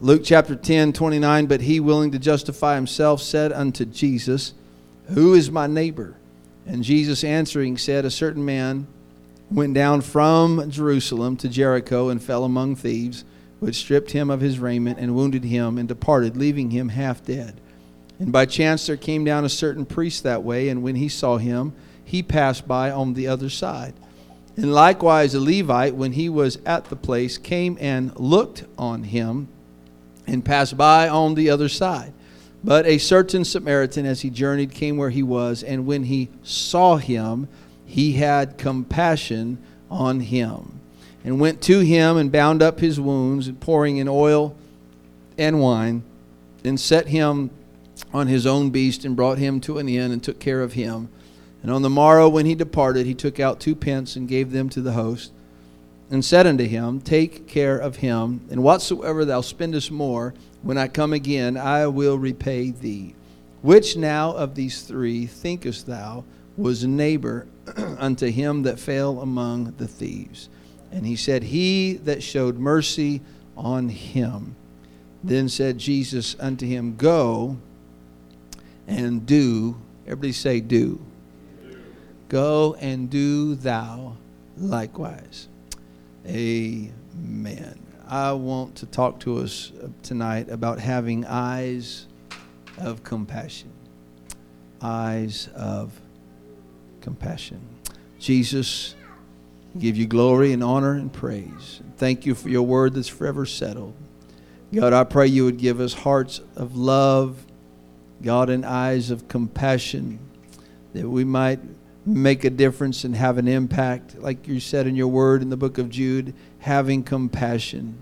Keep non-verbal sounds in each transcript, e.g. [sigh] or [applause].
Luke chapter 10, 29. But he, willing to justify himself, said unto Jesus, Who is my neighbor? And Jesus answering said, A certain man went down from Jerusalem to Jericho and fell among thieves, which stripped him of his raiment and wounded him and departed, leaving him half dead. And by chance there came down a certain priest that way, and when he saw him, he passed by on the other side. And likewise a Levite, when he was at the place, came and looked on him and passed by on the other side. But a certain Samaritan, as he journeyed, came where he was, and when he saw him, he had compassion on him, and went to him and bound up his wounds, pouring in oil and wine, and set him on his own beast, and brought him to an inn, and took care of him. And on the morrow, when he departed, he took out two pence and gave them to the host, and said unto him, Take care of him, and whatsoever thou spendest more, when I come again, I will repay thee. Which now of these three thinkest thou was neighbor [clears throat] unto him that fell among the thieves? And he said, He that showed mercy on him. Then said Jesus unto him, Go and do, everybody say, do. Go and do thou likewise. Amen. I want to talk to us tonight about having eyes of compassion. Eyes of compassion. Jesus, give you glory and honor and praise. Thank you for your word that's forever settled. God, I pray you would give us hearts of love, God, and eyes of compassion, that we might make a difference and have an impact, like you said in your word in the book of Jude, having compassion.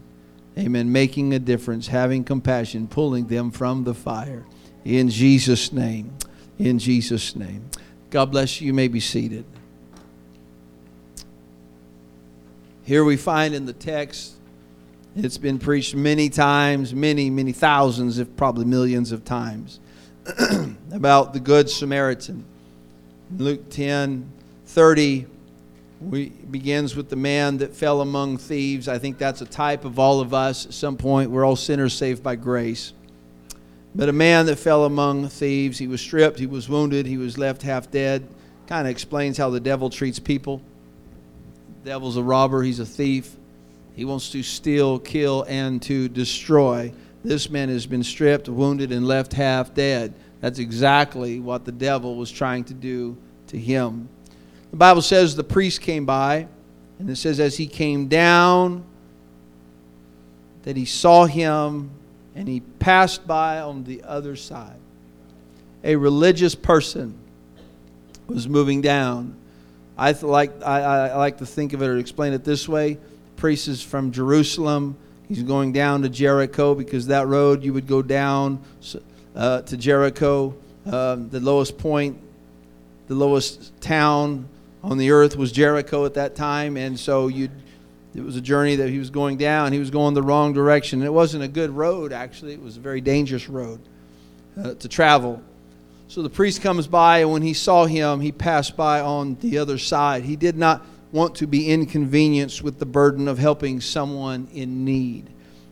Amen. Making a difference, having compassion, pulling them from the fire. In Jesus' name. In Jesus' name. God bless you. You may be seated. Here we find in the text, it's been preached many times, many, many thousands, if probably millions of times, [clears throat] about the Good Samaritan. Luke 10 30 we, begins with the man that fell among thieves. I think that's a type of all of us. At some point, we're all sinners saved by grace. But a man that fell among thieves, he was stripped, he was wounded, he was left half dead. Kind of explains how the devil treats people. The devil's a robber, he's a thief. He wants to steal, kill, and to destroy. This man has been stripped, wounded, and left half dead. That's exactly what the devil was trying to do to him. The Bible says the priest came by, and it says, as he came down, that he saw him and he passed by on the other side. A religious person was moving down. I like, I, I like to think of it or explain it this way. The priest is from Jerusalem. He's going down to Jericho because that road you would go down uh, to Jericho. Uh, the lowest point, the lowest town on the earth was Jericho at that time, and so you it was a journey that he was going down. He was going the wrong direction. It wasn't a good road, actually. It was a very dangerous road uh, to travel. So the priest comes by, and when he saw him, he passed by on the other side. He did not want to be inconvenienced with the burden of helping someone in need.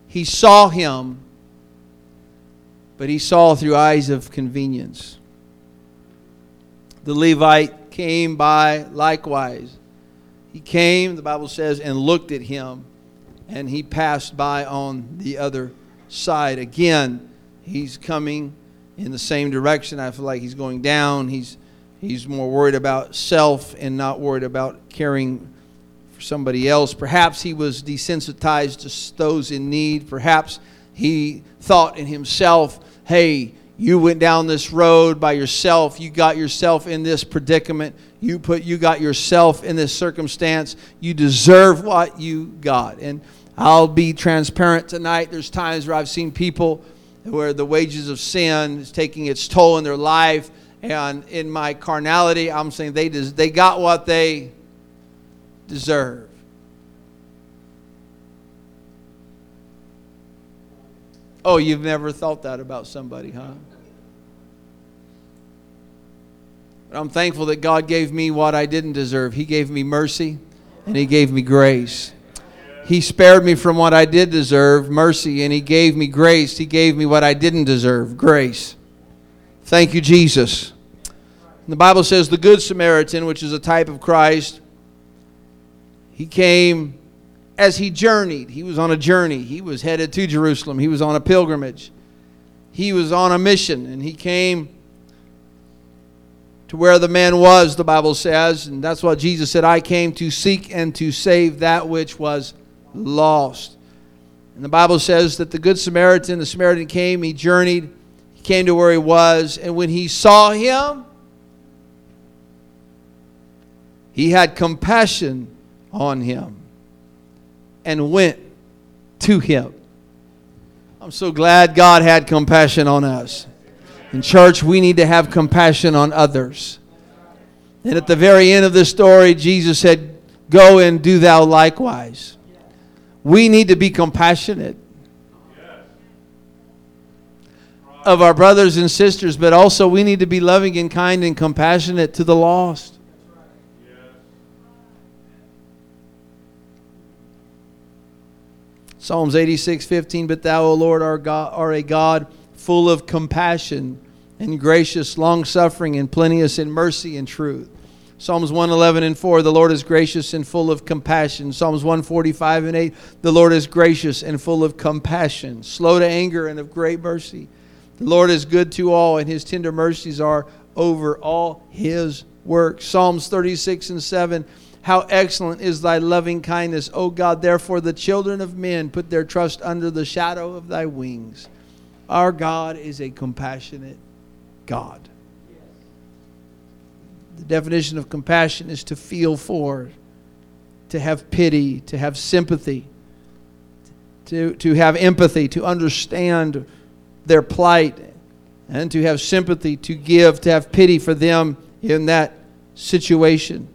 He saw him but he saw through eyes of convenience. The Levite came by likewise. He came, the Bible says, and looked at him, and he passed by on the other side. Again, he's coming in the same direction. I feel like he's going down. He's he's more worried about self and not worried about caring for somebody else. Perhaps he was desensitized to those in need. Perhaps he thought in himself, hey, you went down this road by yourself. You got yourself in this predicament. You put you got yourself in this circumstance. You deserve what you got. And I'll be transparent tonight. There's times where I've seen people where the wages of sin is taking its toll in their life. And in my carnality, I'm saying they, des- they got what they deserve. Oh, you've never thought that about somebody, huh? But I'm thankful that God gave me what I didn't deserve. He gave me mercy and He gave me grace. He spared me from what I did deserve, mercy, and He gave me grace. He gave me what I didn't deserve, grace. Thank you, Jesus. The Bible says the Good Samaritan, which is a type of Christ, he came as he journeyed. He was on a journey. He was headed to Jerusalem. He was on a pilgrimage. He was on a mission, and he came to where the man was, the Bible says, and that's what Jesus said I came to seek and to save that which was lost. And the Bible says that the Good Samaritan, the Samaritan came, he journeyed, he came to where he was, and when he saw him, he had compassion on him and went to him. I'm so glad God had compassion on us. In church, we need to have compassion on others. And at the very end of the story, Jesus said, Go and do thou likewise. We need to be compassionate of our brothers and sisters, but also we need to be loving and kind and compassionate to the lost. Psalms 86, 15, But thou, O Lord, are, God, are a God full of compassion and gracious, long suffering, and plenteous in mercy and truth. Psalms 111 and 4, the Lord is gracious and full of compassion. Psalms 145 and 8, the Lord is gracious and full of compassion, slow to anger and of great mercy. The Lord is good to all, and his tender mercies are over all his works. Psalms 36 and 7, how excellent is thy loving kindness, O God. Therefore, the children of men put their trust under the shadow of thy wings. Our God is a compassionate God. The definition of compassion is to feel for, to have pity, to have sympathy, to, to have empathy, to understand their plight, and to have sympathy, to give, to have pity for them in that situation.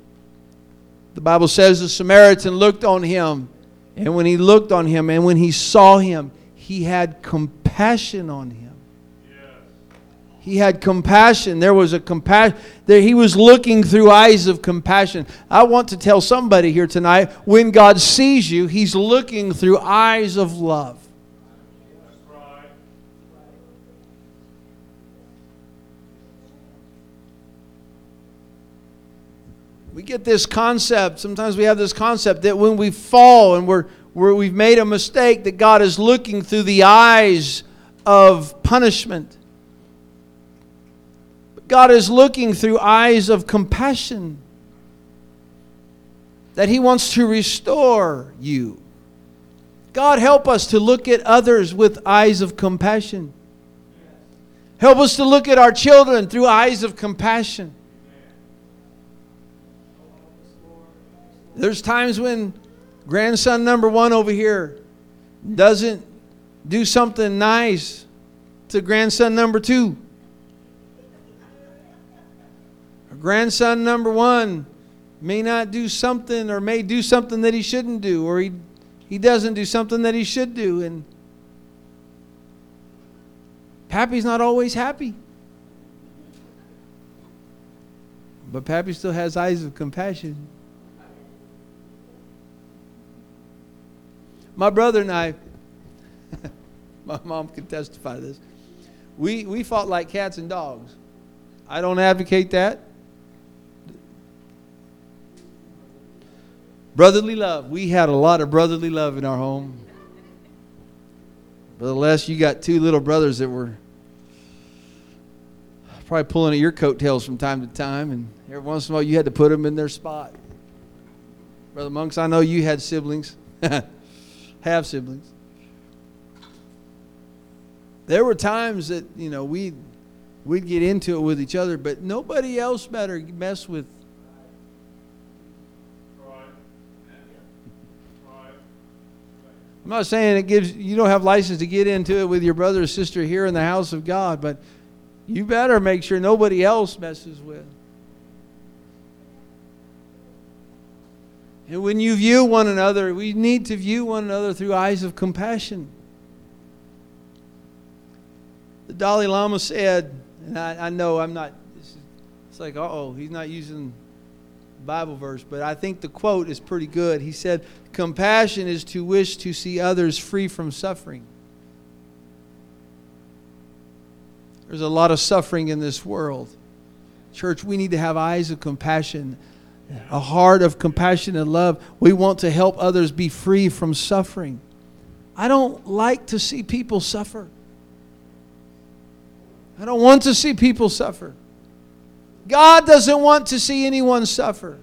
The Bible says the Samaritan looked on him, and when he looked on him, and when he saw him, he had compassion on him. He had compassion. There was a compassion. There he was looking through eyes of compassion. I want to tell somebody here tonight when God sees you, he's looking through eyes of love. We get this concept, sometimes we have this concept that when we fall and we're, we're, we've made a mistake, that God is looking through the eyes of punishment. God is looking through eyes of compassion, that He wants to restore you. God, help us to look at others with eyes of compassion. Help us to look at our children through eyes of compassion. There's times when grandson number one over here doesn't do something nice to grandson number two. grandson number one may not do something or may do something that he shouldn't do or he, he doesn't do something that he should do and pappy's not always happy but pappy still has eyes of compassion my brother and i [laughs] my mom can testify to this we, we fought like cats and dogs i don't advocate that Brotherly love. We had a lot of brotherly love in our home. Brother Les, you got two little brothers that were probably pulling at your coattails from time to time, and every once in a while you had to put them in their spot. Brother Monks, I know you had siblings, [laughs] have siblings. There were times that you know we we'd get into it with each other, but nobody else better mess with I'm not saying it gives you don't have license to get into it with your brother or sister here in the house of God, but you better make sure nobody else messes with. And when you view one another, we need to view one another through eyes of compassion. The Dalai Lama said, and I, I know I'm not, it's like, oh, he's not using Bible verse, but I think the quote is pretty good. He said, Compassion is to wish to see others free from suffering. There's a lot of suffering in this world. Church, we need to have eyes of compassion, a heart of compassion and love. We want to help others be free from suffering. I don't like to see people suffer. I don't want to see people suffer. God doesn't want to see anyone suffer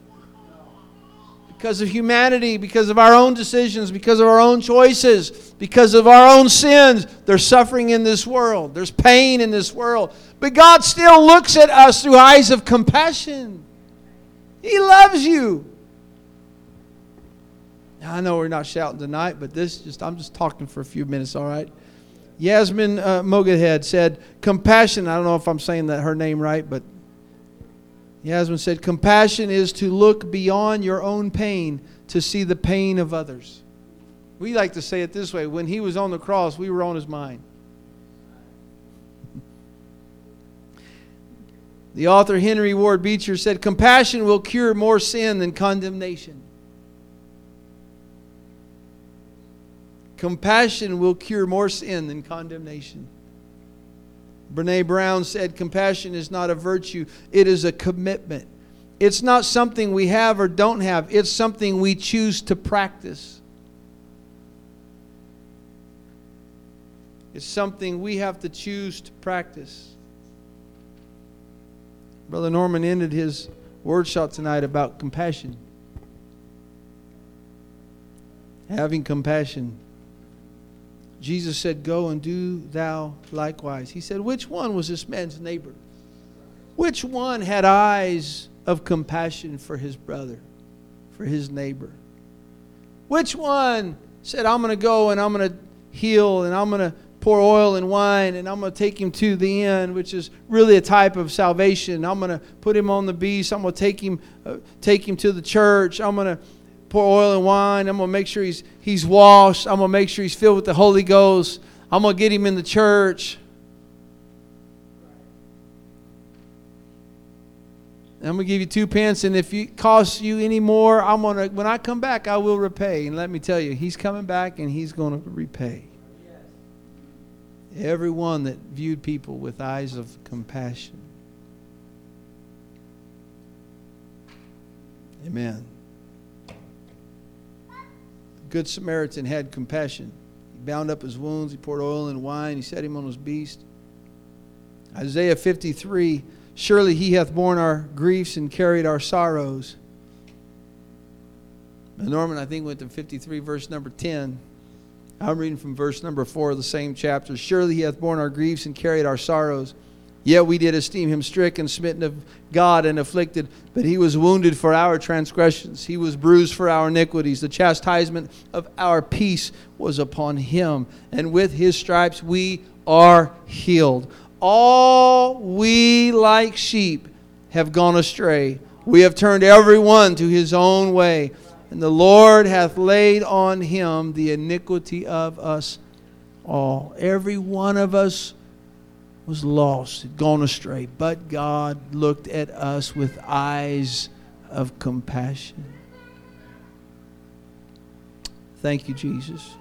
because of humanity, because of our own decisions, because of our own choices, because of our own sins. There's suffering in this world, there's pain in this world. But God still looks at us through eyes of compassion. He loves you. Now, I know we're not shouting tonight, but this just I'm just talking for a few minutes, all right? Yasmin uh, Mogadhead said, compassion, I don't know if I'm saying that her name right, but Yasmin said, Compassion is to look beyond your own pain to see the pain of others. We like to say it this way when he was on the cross, we were on his mind. The author Henry Ward Beecher said, Compassion will cure more sin than condemnation. Compassion will cure more sin than condemnation. Brene Brown said, Compassion is not a virtue, it is a commitment. It's not something we have or don't have, it's something we choose to practice. It's something we have to choose to practice. Brother Norman ended his workshop tonight about compassion. Having compassion. Jesus said, Go and do thou likewise. He said, Which one was this man's neighbor? Which one had eyes of compassion for his brother, for his neighbor? Which one said, I'm going to go and I'm going to heal and I'm going to pour oil and wine and I'm going to take him to the end, which is really a type of salvation. I'm going to put him on the beast. I'm going to take him, uh, take him to the church. I'm going to pour oil and wine. I'm going to make sure he's, he's washed. I'm going to make sure he's filled with the Holy Ghost. I'm going to get him in the church. I'm going to give you two pence, and if it costs you any more, I'm going to, when I come back, I will repay. And let me tell you, he's coming back and he's going to repay. Everyone that viewed people with eyes of compassion. Amen. The Good Samaritan had compassion. He bound up his wounds, he poured oil and wine, he set him on his beast. Isaiah 53 Surely he hath borne our griefs and carried our sorrows. Norman, I think, went to 53, verse number 10. I'm reading from verse number 4 of the same chapter. Surely he hath borne our griefs and carried our sorrows. Yet we did esteem him stricken, smitten of God, and afflicted. But he was wounded for our transgressions, he was bruised for our iniquities. The chastisement of our peace was upon him, and with his stripes we are healed. All we like sheep have gone astray. We have turned every one to his own way, and the Lord hath laid on him the iniquity of us all. Every one of us was lost, had gone astray, but God looked at us with eyes of compassion. Thank you, Jesus.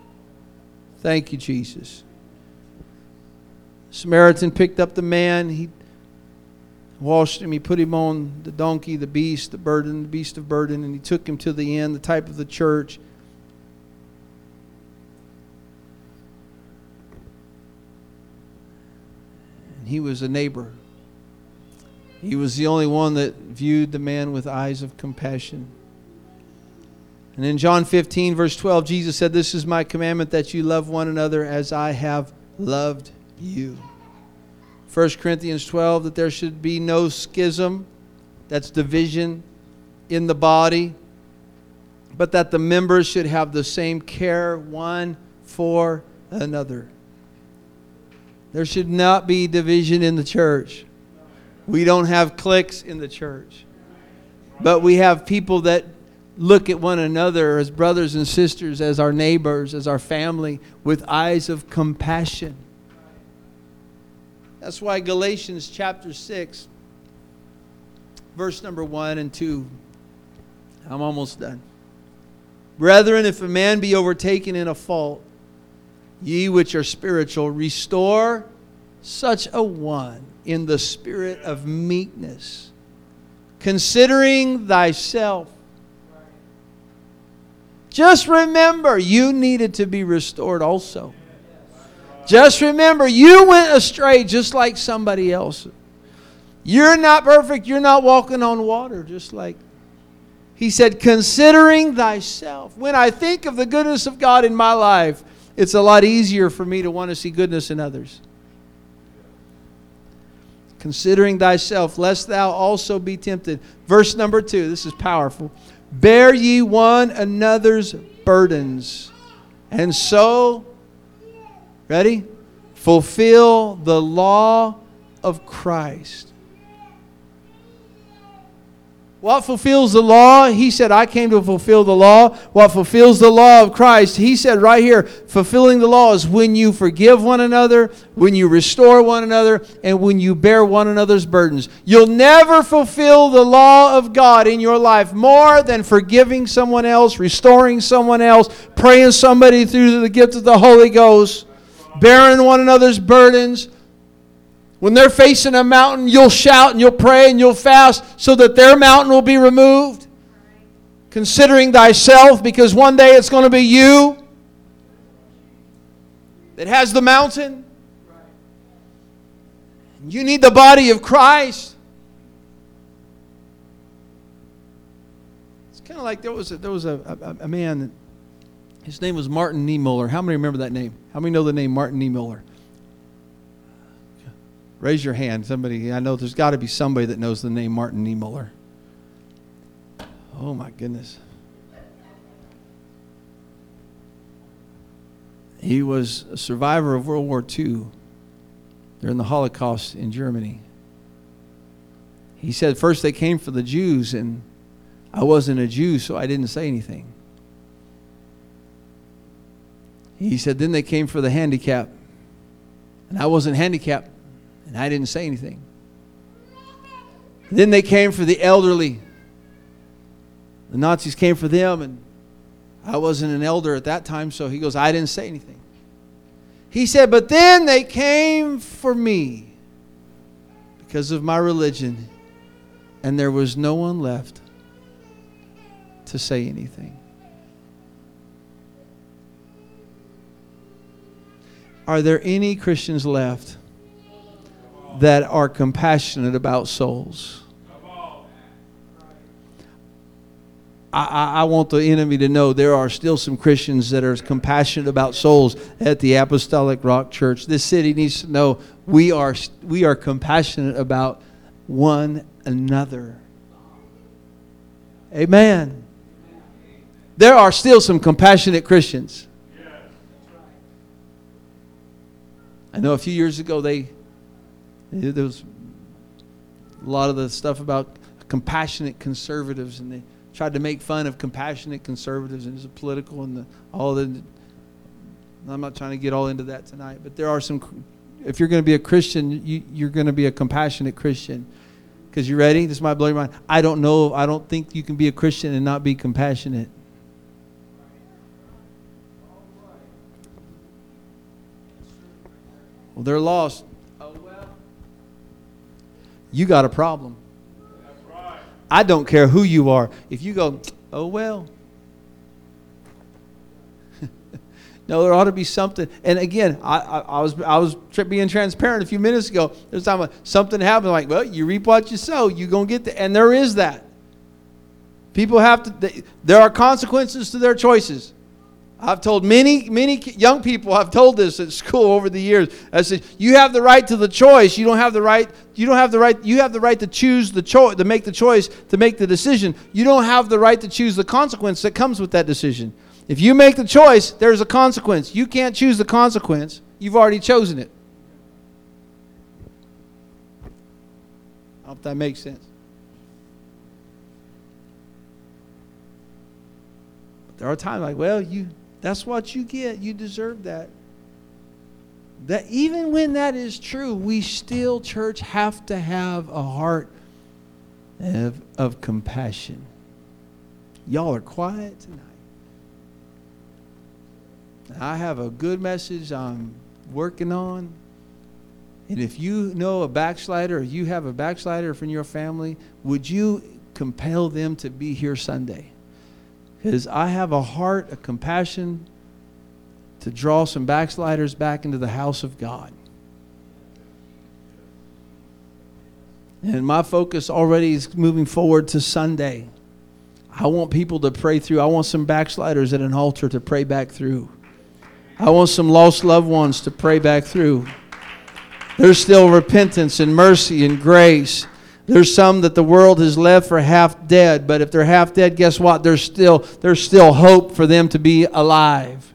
Thank you, Jesus. Samaritan picked up the man. He washed him. He put him on the donkey, the beast, the burden, the beast of burden, and he took him to the inn, the type of the church. and he was a neighbor. He was the only one that viewed the man with eyes of compassion. And in John 15, verse 12, Jesus said, This is my commandment that you love one another as I have loved you. 1 Corinthians 12, that there should be no schism, that's division in the body, but that the members should have the same care one for another. There should not be division in the church. We don't have cliques in the church. But we have people that look at one another as brothers and sisters, as our neighbors, as our family, with eyes of compassion. That's why Galatians chapter 6, verse number 1 and 2. I'm almost done. Brethren, if a man be overtaken in a fault, ye which are spiritual, restore such a one in the spirit of meekness, considering thyself. Just remember, you needed to be restored also. Just remember, you went astray just like somebody else. You're not perfect. You're not walking on water, just like he said, considering thyself. When I think of the goodness of God in my life, it's a lot easier for me to want to see goodness in others. Considering thyself, lest thou also be tempted. Verse number two, this is powerful. Bear ye one another's burdens, and so, ready? Fulfill the law of Christ. What fulfills the law? He said, I came to fulfill the law. What fulfills the law of Christ? He said right here, fulfilling the law is when you forgive one another, when you restore one another, and when you bear one another's burdens. You'll never fulfill the law of God in your life more than forgiving someone else, restoring someone else, praying somebody through the gift of the Holy Ghost, bearing one another's burdens, when they're facing a mountain, you'll shout and you'll pray and you'll fast so that their mountain will be removed. Considering thyself, because one day it's going to be you that has the mountain. You need the body of Christ. It's kind of like there was a, there was a, a, a man, his name was Martin Niemöller. How many remember that name? How many know the name Martin Niemöller? Raise your hand. Somebody, I know there's got to be somebody that knows the name Martin Niemöller. Oh my goodness. He was a survivor of World War II during the Holocaust in Germany. He said first they came for the Jews, and I wasn't a Jew, so I didn't say anything. He said then they came for the handicap. and I wasn't handicapped, and I didn't say anything. Then they came for the elderly. The Nazis came for them, and I wasn't an elder at that time, so he goes, I didn't say anything. He said, But then they came for me because of my religion, and there was no one left to say anything. Are there any Christians left that are compassionate about souls. I, I, want the enemy to know there are still some Christians that are compassionate about souls at the Apostolic Rock Church. This city needs to know we are, we are compassionate about one another. Amen. There are still some compassionate Christians. I know a few years ago they there was a lot of the stuff about compassionate conservatives, and they tried to make fun of compassionate conservatives, and it's political and the, all the. I'm not trying to get all into that tonight, but there are some. If you're going to be a Christian, you, you're going to be a compassionate Christian. Because you ready? This might blow your mind. I don't know. I don't think you can be a Christian and not be compassionate. Well, they're lost Oh, well. you got a problem. I don't care who you are. If you go, oh well. [laughs] no, there ought to be something. And again, I, I, I was I was being transparent a few minutes ago. There's time something happened. Like, well, you reap what you sow. You're gonna get the, and there is that. People have to. They, there are consequences to their choices. I've told many, many young people, I've told this at school over the years. I said, you have the right to the choice. You don't have the right, you don't have the right, you have the right to choose the choice, to make the choice, to make the decision. You don't have the right to choose the consequence that comes with that decision. If you make the choice, there's a consequence. You can't choose the consequence. You've already chosen it. I hope that makes sense. But there are times like, well, you that's what you get. You deserve that. That even when that is true, we still, church, have to have a heart of, of compassion. Y'all are quiet tonight. I have a good message I'm working on. And if you know a backslider or you have a backslider from your family, would you compel them to be here Sunday? Because I have a heart, a compassion to draw some backsliders back into the house of God. And my focus already is moving forward to Sunday. I want people to pray through. I want some backsliders at an altar to pray back through. I want some lost loved ones to pray back through. There's still repentance and mercy and grace. There's some that the world has left for half dead, but if they're half dead, guess what? There's still, there's still hope for them to be alive,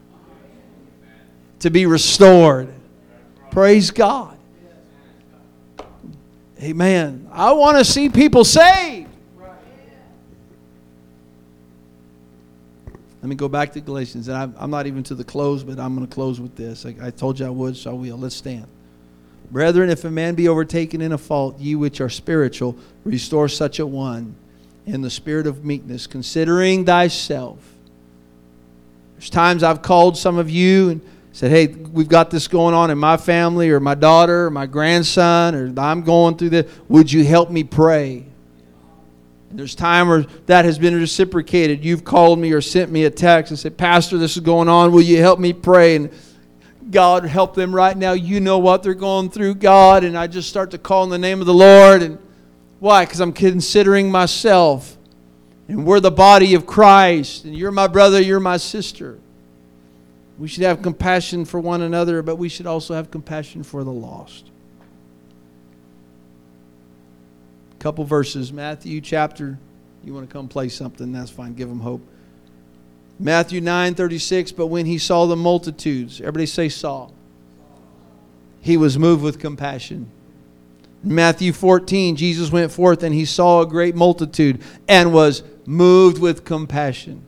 to be restored. Praise God. Amen. I want to see people saved. Let me go back to Galatians, and I'm, not even to the close, but I'm going to close with this. I told you I would, so I will. Let's stand. Brethren, if a man be overtaken in a fault, ye which are spiritual, restore such a one in the spirit of meekness, considering thyself. There's times I've called some of you and said, Hey, we've got this going on in my family, or my daughter, or my grandson, or I'm going through this. Would you help me pray? There's time where that has been reciprocated. You've called me or sent me a text and said, Pastor, this is going on. Will you help me pray? And God, help them right now. You know what they're going through, God. And I just start to call in the name of the Lord. And why? Because I'm considering myself. And we're the body of Christ. And you're my brother, you're my sister. We should have compassion for one another, but we should also have compassion for the lost. Couple verses. Matthew chapter. You want to come play something? That's fine. Give them hope. Matthew 9 36, but when he saw the multitudes, everybody say saw, he was moved with compassion. Matthew 14, Jesus went forth and he saw a great multitude and was moved with compassion.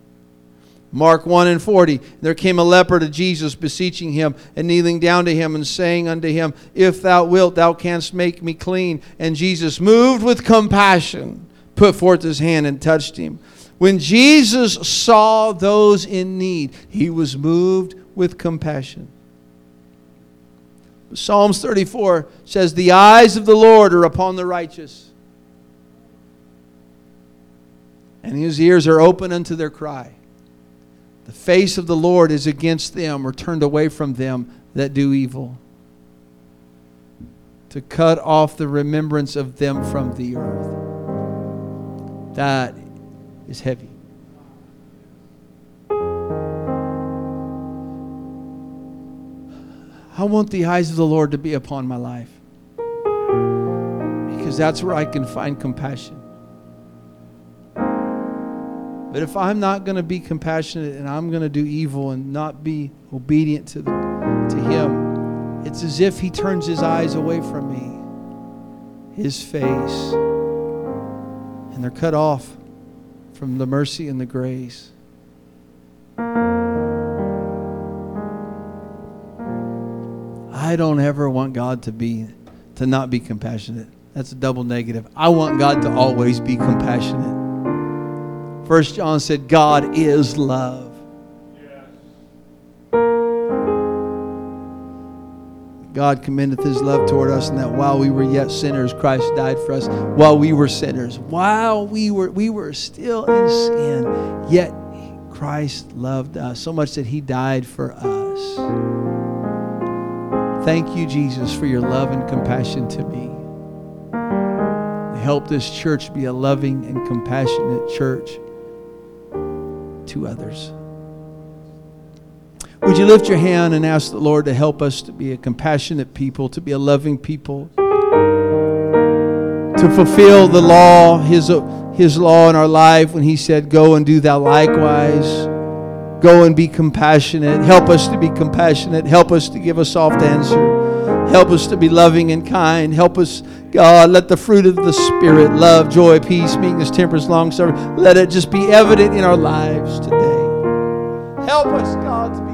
Mark 1 and 40, there came a leper to Jesus, beseeching him and kneeling down to him and saying unto him, If thou wilt, thou canst make me clean. And Jesus, moved with compassion, put forth his hand and touched him. When Jesus saw those in need, he was moved with compassion. Psalms 34 says, The eyes of the Lord are upon the righteous, and his ears are open unto their cry. The face of the Lord is against them or turned away from them that do evil, to cut off the remembrance of them from the earth. That is heavy. I want the eyes of the Lord to be upon my life because that's where I can find compassion. But if I'm not going to be compassionate and I'm going to do evil and not be obedient to, the, to Him, it's as if He turns His eyes away from me, His face, and they're cut off from the mercy and the grace. I don't ever want God to be to not be compassionate. That's a double negative. I want God to always be compassionate. First John said, God is love. God commendeth his love toward us, and that while we were yet sinners, Christ died for us. While we were sinners, while we were we were still in sin, yet Christ loved us so much that he died for us. Thank you, Jesus, for your love and compassion to me. Help this church be a loving and compassionate church to others. Would you lift your hand and ask the Lord to help us to be a compassionate people, to be a loving people, to fulfill the law, His, his law in our life when He said, Go and do thou likewise. Go and be compassionate. Help us to be compassionate. Help us to give a soft answer. Help us to be loving and kind. Help us, God, let the fruit of the Spirit, love, joy, peace, meekness, temperance, long suffering, let it just be evident in our lives today. Help us, God,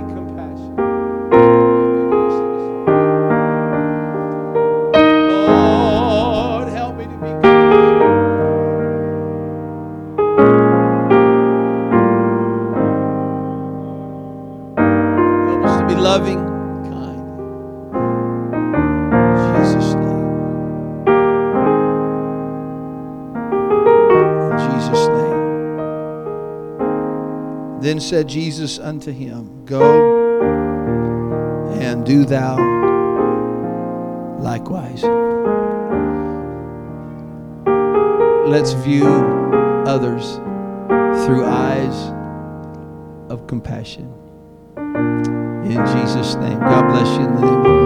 said Jesus unto him, Go and do thou likewise. Let's view others through eyes of compassion. In Jesus' name. God bless you in the name.